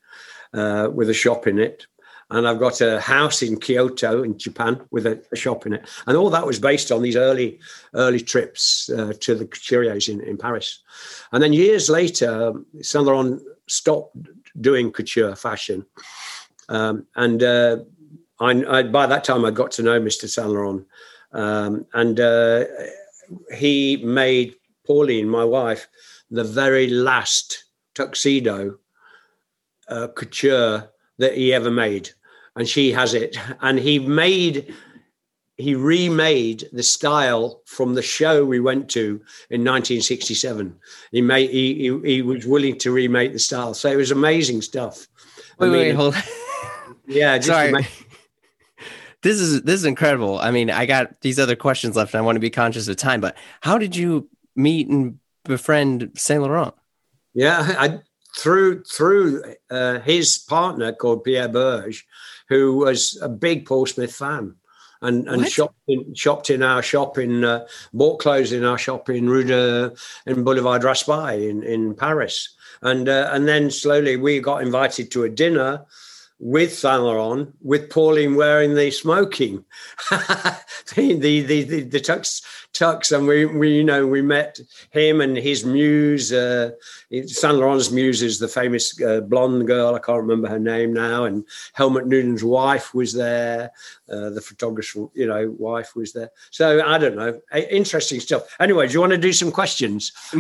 uh, with a shop in it. And I've got a house in Kyoto in Japan with a, a shop in it. And all that was based on these early, early trips uh, to the couturiers in, in Paris. And then years later, Saint Laurent stopped doing couture fashion. Um, and uh, I, I, by that time, I got to know Mr. Saint Laurent. Um, and uh, he made Pauline, my wife, the very last tuxedo uh, couture that he ever made. And she has it. And he made he remade the style from the show we went to in 1967. He made he, he, he was willing to remake the style, so it was amazing stuff. Wait, I mean, wait, hold. Yeah, sorry. this is this is incredible. I mean, I got these other questions left, and I want to be conscious of time. But how did you meet and befriend Saint Laurent? Yeah, I through through uh, his partner called Pierre Bergé, who was a big Paul Smith fan and and shopped in, shopped in our shop in uh, bought clothes in our shop in Rue de in Boulevard Raspail in in Paris, and uh, and then slowly we got invited to a dinner with Saint Laurent, with Pauline wearing the smoking, the, the, the, the, tux, tux. And we, we, you know, we met him and his muse, uh, Saint Laurent's muse is the famous uh, blonde girl. I can't remember her name now. And Helmut Newton's wife was there. Uh, the photographer, you know, wife was there. So I don't know. Interesting stuff. Anyway, do you want to do some questions?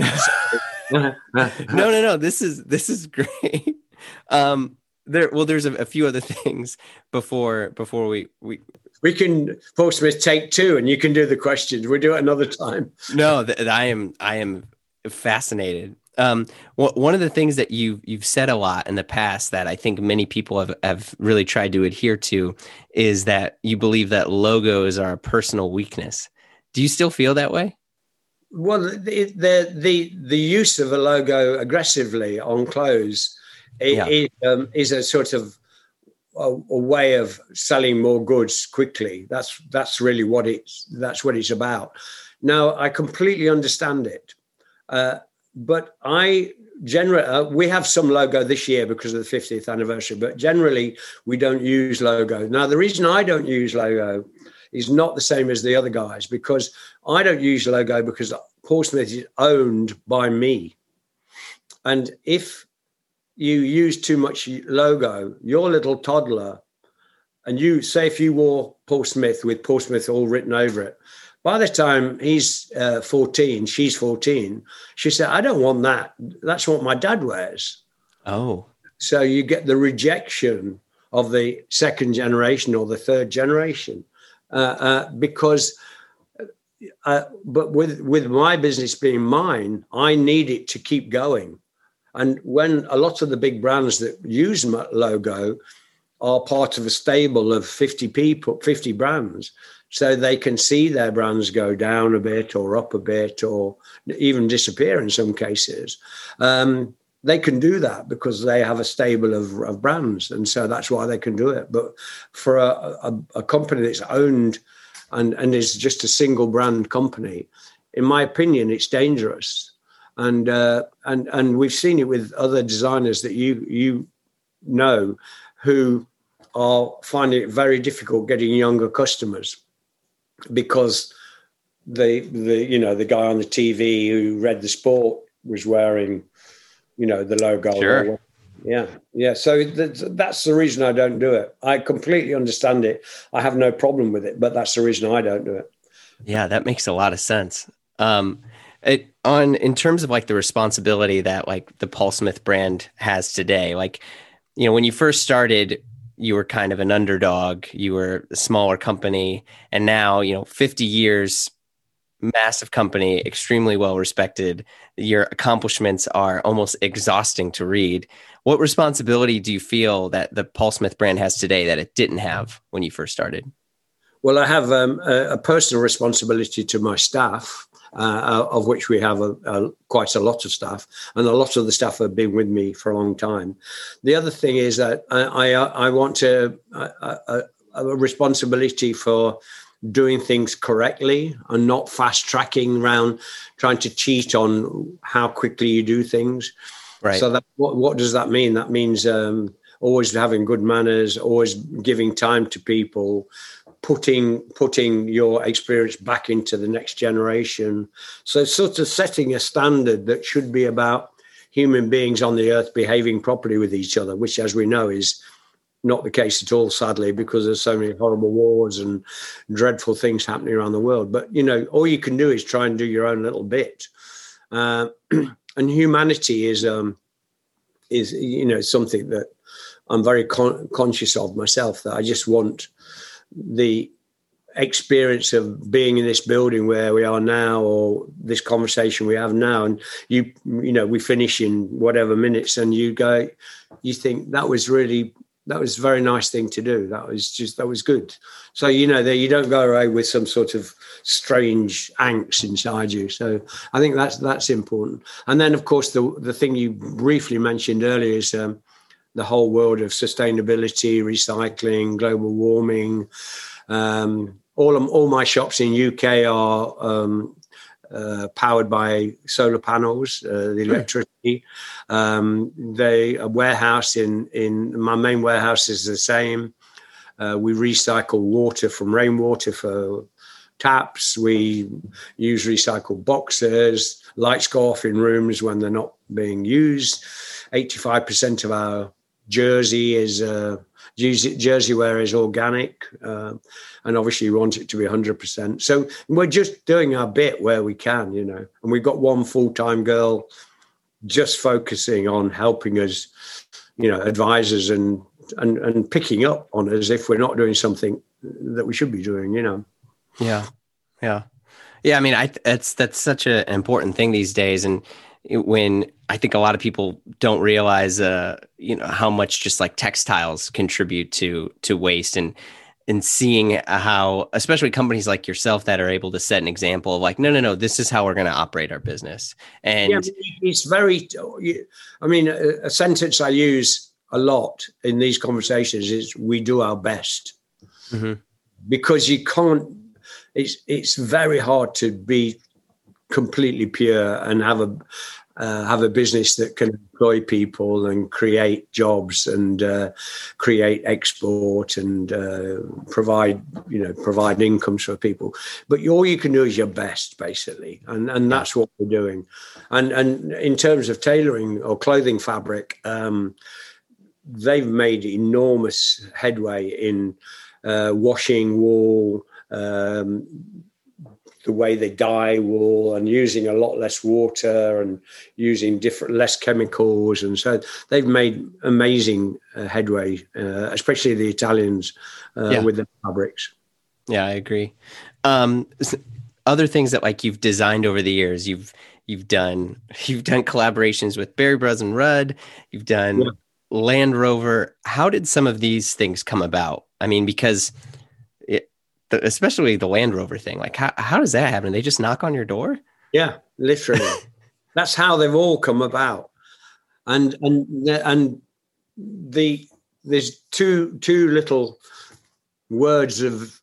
no, no, no. This is, this is great. Um, there well there's a, a, few other things before before we we we can Smith take two and you can do the questions. We'll do it another time. No th- i am i am fascinated. Um w- one of the things that you you've said a lot in the past that i think many people have have really tried to adhere to is that you believe that logos are a personal weakness. Do you still feel that way? Well the the the, the use of a logo aggressively on clothes it, yeah. it um, is a sort of a, a, way of selling more goods quickly. That's that's really what it's that's what it's about. Now I completely understand it, uh, but I generally uh, we have some logo this year because of the 50th anniversary, but generally we don't use logo. Now the reason I don't use logo is not the same as the other guys because I don't use logo because Paul Smith is owned by me. And if you use too much logo, your little toddler, and you say if you wore Paul Smith with Paul Smith all written over it, by the time he's uh, 14, she's 14, she said, I don't want that. That's what my dad wears. Oh. So you get the rejection of the second generation or the third generation uh, uh, because. Uh, but with with my business being mine, I need it to keep going. And when a lot of the big brands that use logo are part of a stable of 50 people, 50 brands, so they can see their brands go down a bit or up a bit or even disappear in some cases. Um, they can do that because they have a stable of, of, brands, and so that's why they can do it. But for a, a, a company that's owned and, and is just a single brand company, in my opinion, it's dangerous and uh, and and we've seen it with other designers that you you know who are finding it very difficult getting younger customers because the the you know the guy on the TV who read the sport was wearing you know the logo. Sure. Yeah, yeah. So that's the reason I don't do it. I completely understand it. I have no problem with it, but that's the reason I don't do it. Yeah, that makes a lot of sense. Um, It, on in terms of like the responsibility that like the Paul Smith brand has today, like you know when you first started, you were kind of an underdog, you were a smaller company, and now you know 50 years, massive company, extremely well respected. Your accomplishments are almost exhausting to read. What responsibility do you feel that the Paul Smith brand has today that it didn't have when you first started? Well, I have um, a, a, personal responsibility to my staff, Uh, uh, of which we have a, a, quite a lot of staff, and a lot of the staff have been with me for a long time. The other thing is that I, I, uh, I want to a, a responsibility for doing things correctly and not fast tracking around trying to cheat on how quickly you do things. Right. So that what, what does that mean? That means um, always having good manners, always giving time to people, putting putting your experience back into the next generation. So sort of setting a standard that should be about human beings on the earth behaving properly with each other, which, as we know, is not the case at all, sadly, because there's so many horrible wars and dreadful things happening around the world. But you know, all you can do is try and do your own little bit. Uh, and humanity is um, is you know something that I'm very con- conscious of myself. That I just want the experience of being in this building where we are now or this conversation we have now and you you know we finish in whatever minutes and you go you think that was really that was a very nice thing to do that was just that was good so you know that you don't go away with some sort of strange angst inside you. So I think that's that's important. And then of course the the thing you briefly mentioned earlier is um, the whole world of sustainability, recycling, global warming. Um, all of, all my shops in UK are um, uh, powered by solar panels, uh, the electricity. Um, they a warehouse in in my main warehouse is the same. Uh, we recycle water from rainwater for taps. We use recycled boxes. Lights go off in rooms when they're not being used. 85% of our jersey is uh, jersey wear is organic, uh, and obviously we want it to be 100%. So we're just doing our bit where we can, you know. And we've got one full time girl just focusing on helping us, you know, advisors and and and picking up on us if we're not doing something that we should be doing, you know. Yeah. Yeah. Yeah. I mean, I, that's, that's such an important thing these days. And when I think a lot of people don't realize, uh, you know, how much just like textiles contribute to, to waste and, and seeing how, especially companies like yourself that are able to set an example of like, no, no, no, this is how we're going to operate our business. And yeah, it's very, I mean, a, a sentence I use a lot in these conversations is we do our best. Mm-hmm. Because you can't it's it's very hard to be completely pure and have a uh, have a business that can employ people and create jobs and uh, create export and uh, provide you know provide incomes for people. But all you can do is your best basically. And and that's what we're doing. And and in terms of tailoring or clothing fabric um, they've made enormous headway in uh, washing wool um, the way they dye wool and using a lot less water and using different less chemicals. And so they've made amazing uh, headway uh, especially the italians uh, yeah. with the fabrics. Yeah i agree. Um, other things that like you've designed over the years you've you've done you've done collaborations with Berry Bros and Rudd. You've done yeah. land rover. How did some of these things come about? I mean because especially the Land Rover thing. Like, how, how does that happen? They just knock on your door? Yeah, literally. That's how they've all come about. And and and the there's two two little words of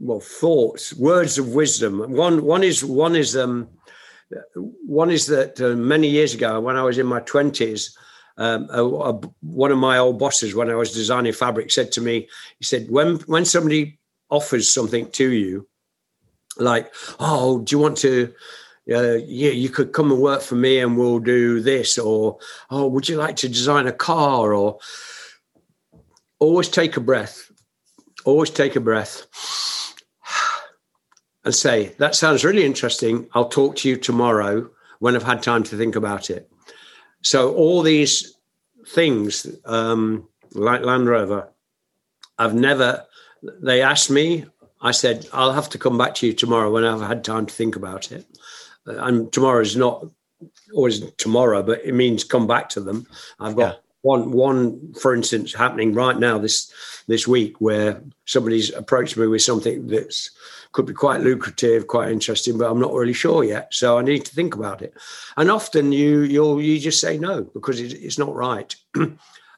well thoughts, words of wisdom. One one is one is um one is that uh, many years ago when I was in my twenties. Um, a, a, one of my old bosses, when I was designing fabric, said to me, he said, when when somebody offers something to you, like, oh, do you want to? Uh, yeah, you could come and work for me, and we'll do this, or oh, would you like to design a car? Or always take a breath. Always take a breath, and say, That sounds really interesting. I'll talk to you tomorrow when I've had time to think about it. So, all these things, um, like Land Rover, I've never, they asked me, I said, I'll have to come back to you tomorrow when I've had time to think about it. Uh, and tomorrow is not always tomorrow, but it means come back to them. I've got yeah. one, one, for instance, happening right now this this week where somebody's approached me with something that's could be quite lucrative, quite interesting, but I'm not really sure yet. So I need to think about it. And often you you'll you just say no because it, it's not right.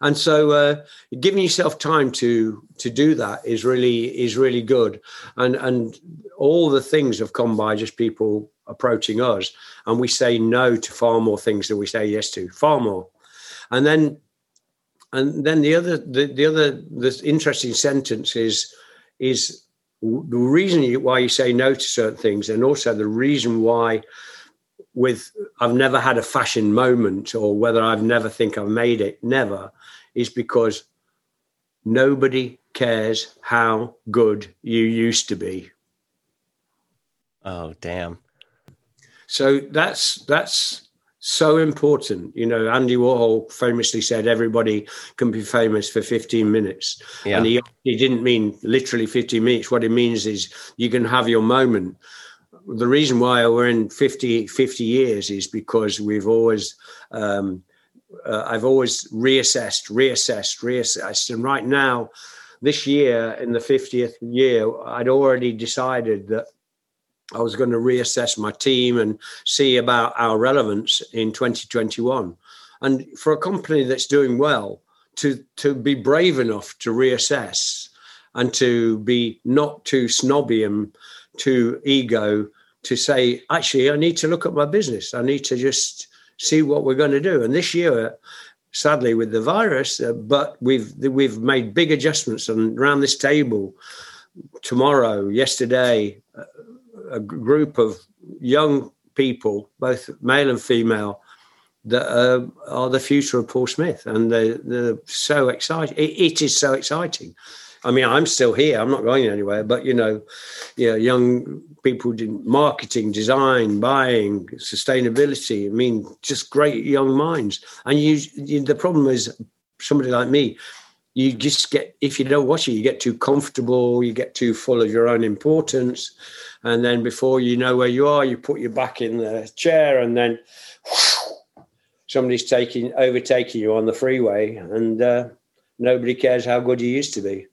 and so uh, giving yourself time to to do that is really is really good. And and all the things have come by just people approaching us, and we say no to far more things than we say yes to, far more. And then and then the other the, the other the interesting sentence is is the reason why you say no to certain things and also the reason why with i've never had a fashion moment or whether i've never think i've made it never is because nobody cares how good you used to be oh damn so that's that's so important. You know, Andy Warhol famously said everybody can be famous for 15 minutes. Yeah. And he, he didn't mean literally 15 minutes. What it means is you can have your moment. The reason why we're in 50, 50 years is because we've always, um, uh, I've always reassessed, reassessed, reassessed. And right now, this year, in the 50th year, I'd already decided that I was going to reassess my team and see about our relevance in 2021. And for a company that's doing well, to to be brave enough to reassess and to be not too snobby and too ego to say, actually, I need to look at my business. I need to just see what we're going to do. And this year, sadly, with the virus, uh, but we've we've made big adjustments. And around this table, tomorrow, yesterday, a group of young people, both male and female, that uh, are the future of Paul Smith, and they're, they're so exciting. It, it is so exciting. I mean, I'm still here. I'm not going anywhere. But you know, yeah, young people in marketing, design, buying, sustainability. I mean, just great young minds. And you, you the problem is somebody like me you just get if you don't watch it you get too comfortable you get too full of your own importance and then before you know where you are you put your back in the chair and then whoosh, somebody's taking overtaking you on the freeway and uh, nobody cares how good you used to be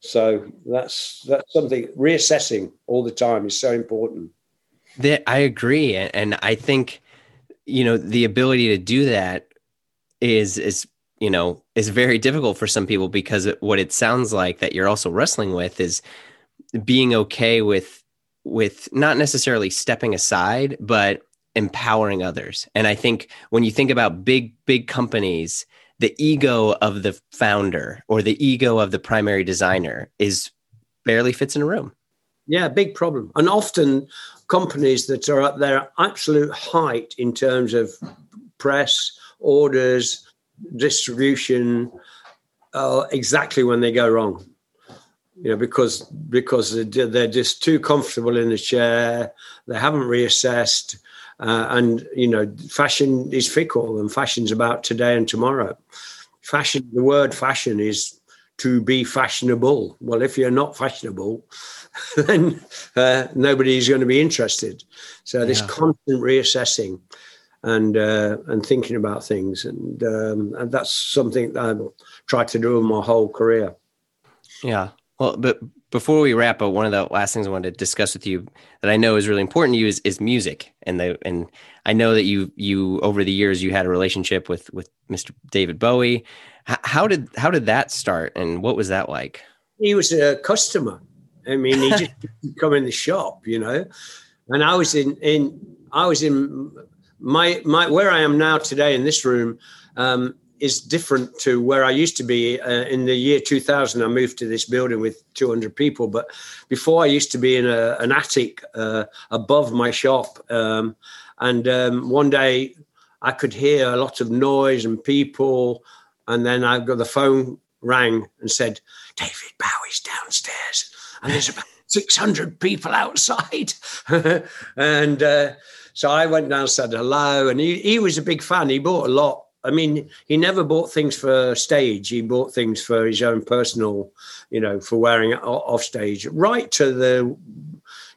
so that's that's something reassessing all the time is so important. That i agree and i think you know the ability to do that is is you know is very difficult for some people because what it sounds like that you're also wrestling with is being okay with with not necessarily stepping aside but empowering others. And i think when you think about big big companies the ego of the founder or the ego of the primary designer is barely fits in a room yeah big problem and often companies that are at their absolute height in terms of press orders distribution uh, exactly when they go wrong. You know, because because they're just too comfortable in the chair. They haven't reassessed, uh, and you know, fashion is fickle, and fashion's about today and tomorrow. Fashion, the word fashion is to be fashionable. Well, if you're not fashionable, then uh, nobody's going to be interested. So this constant reassessing and uh, and thinking about things, and um, and that's something that I've tried to do in my whole career. Yeah. Well, but before we wrap up, one of the last things I wanted to discuss with you that I know is really important to you is, is music, and the and I know that you you over the years you had a relationship with with Mr. David Bowie. H- how did how did that start, and what was that like? He was a customer. I mean, he just come in the shop, you know, and I was in in I was in my my where I am now today in this room um, is different to where I used to be uh, in the year 2000. I moved to this building with 200 people, but before I used to be in a, an attic uh, above my shop. Um, and um, one day I could hear a lot of noise and people, and then I got the phone rang and said, "David Bowie's downstairs." And there's about 600 people outside. and uh, so I went down and said hello. And he, he was a big fan. He bought a lot. I mean, he never bought things for stage. He bought things for his own personal, you know, for wearing off stage, right to the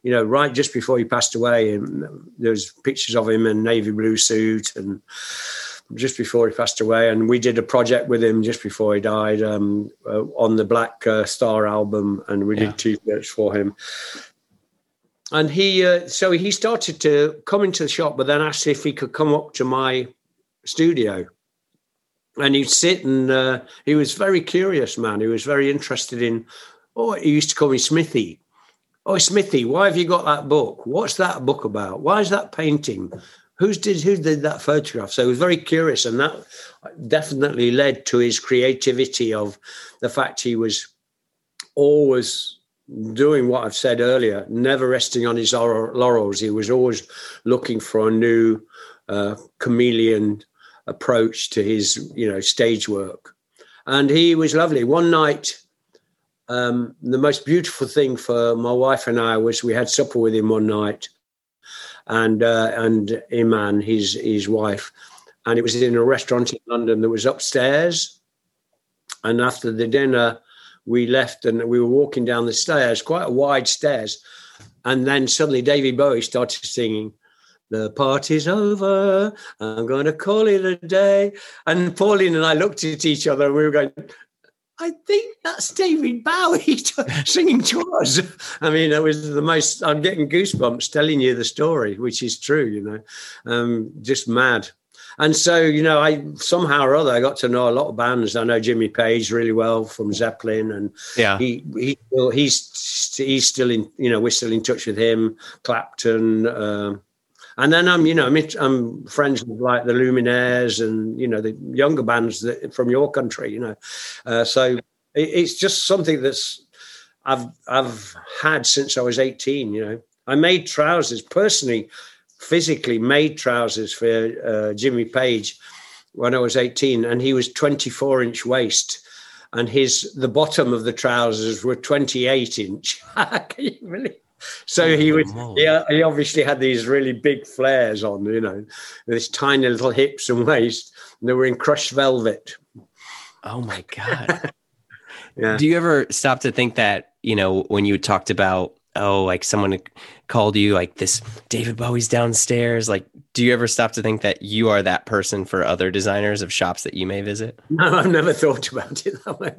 you know, right just before he passed away, and there's pictures of him in navy blue suit, and just before he passed away, and we did a project with him just before he died um, uh, on the Black uh, Star album, and we yeah. did t-shirts for him. And he, uh, so he started to come into the shop, but then asked if he could come up to my studio and he'd sit and uh, he was very curious man he was very interested in oh he used to call me smithy Oh, Smithy, why have you got that book? What's that book about? Why is that painting? Who's did who did that photograph? So he was very curious, and that definitely led to his creativity of the fact he was always doing what I've said earlier, never resting on his laurels. He was always looking for a new uh, chameleon approach to his, you know, stage work. And he was lovely. One night, um, the most beautiful thing for my wife and I was we had supper with him one night, and uh, and Iman, his his wife, and it was in a restaurant in London that was upstairs. And after the dinner, we left and we were walking down the stairs, quite a wide stairs, and then suddenly David Bowie started singing. The party's over. I'm going to call it a day. And Pauline and I looked at each other and we were going, I think that's David Bowie singing to us. I mean, it was the most, I'm getting goosebumps telling you the story, which is true, you know, um, just mad. And so, you know, I somehow or other I got to know a lot of bands. I know Jimmy Page really well from Zeppelin, and yeah, he he he's he's still in. You know, we're still in touch with him. Clapton, um, and then I'm, you know, I'm, I'm friends with like the Lumineers and you know the younger bands that, from your country, you know. Uh, so it, it's just something that's I've I've had since I was 18. You know, I made trousers personally, physically made trousers for uh, Jimmy Page when I was 18, and he was 24 inch waist and his the bottom of the trousers were 28 inch. Can you believe? So he was, yeah, he obviously had these really big flares on, you know, this tiny little hips and waist, and they were in crushed velvet. Oh my god! yeah. Do you ever stop to think that you know when you talked about oh like someone called you like this David Bowie's downstairs like do you ever stop to think that you are that person for other designers of shops that you may visit? No, I've never thought about it that way.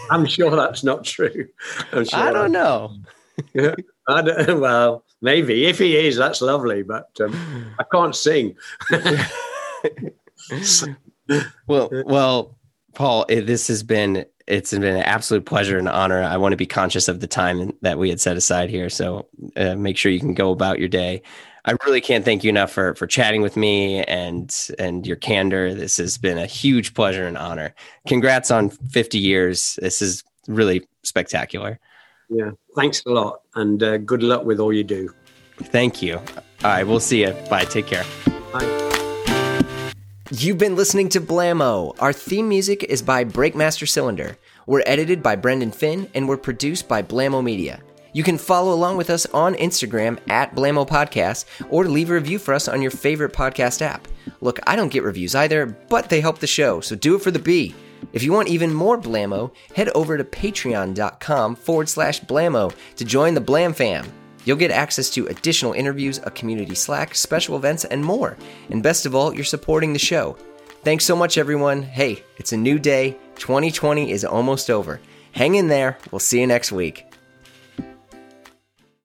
I'm sure that's not true. Sure I don't know. yeah. I don't, well, maybe if he is, that's lovely, but um, I can't sing. well, well, Paul, this has been it's been an absolute pleasure and honor. I want to be conscious of the time that we had set aside here, so uh, make sure you can go about your day. I really can't thank you enough for for chatting with me and and your candor. This has been a huge pleasure and honor. Congrats on 50 years. This is really spectacular. Yeah. Thanks a lot. And uh, good luck with all you do. Thank you. All right. We'll see you. Bye. Take care. Bye. You've been listening to Blamo. Our theme music is by Breakmaster Cylinder. We're edited by Brendan Finn and we're produced by Blamo Media. You can follow along with us on Instagram at Blamo Podcast or leave a review for us on your favorite podcast app. Look, I don't get reviews either, but they help the show, so do it for the B. If you want even more Blamo, head over to patreon.com forward slash Blamo to join the Blam fam. You'll get access to additional interviews, a community Slack, special events, and more. And best of all, you're supporting the show. Thanks so much, everyone. Hey, it's a new day. 2020 is almost over. Hang in there. We'll see you next week.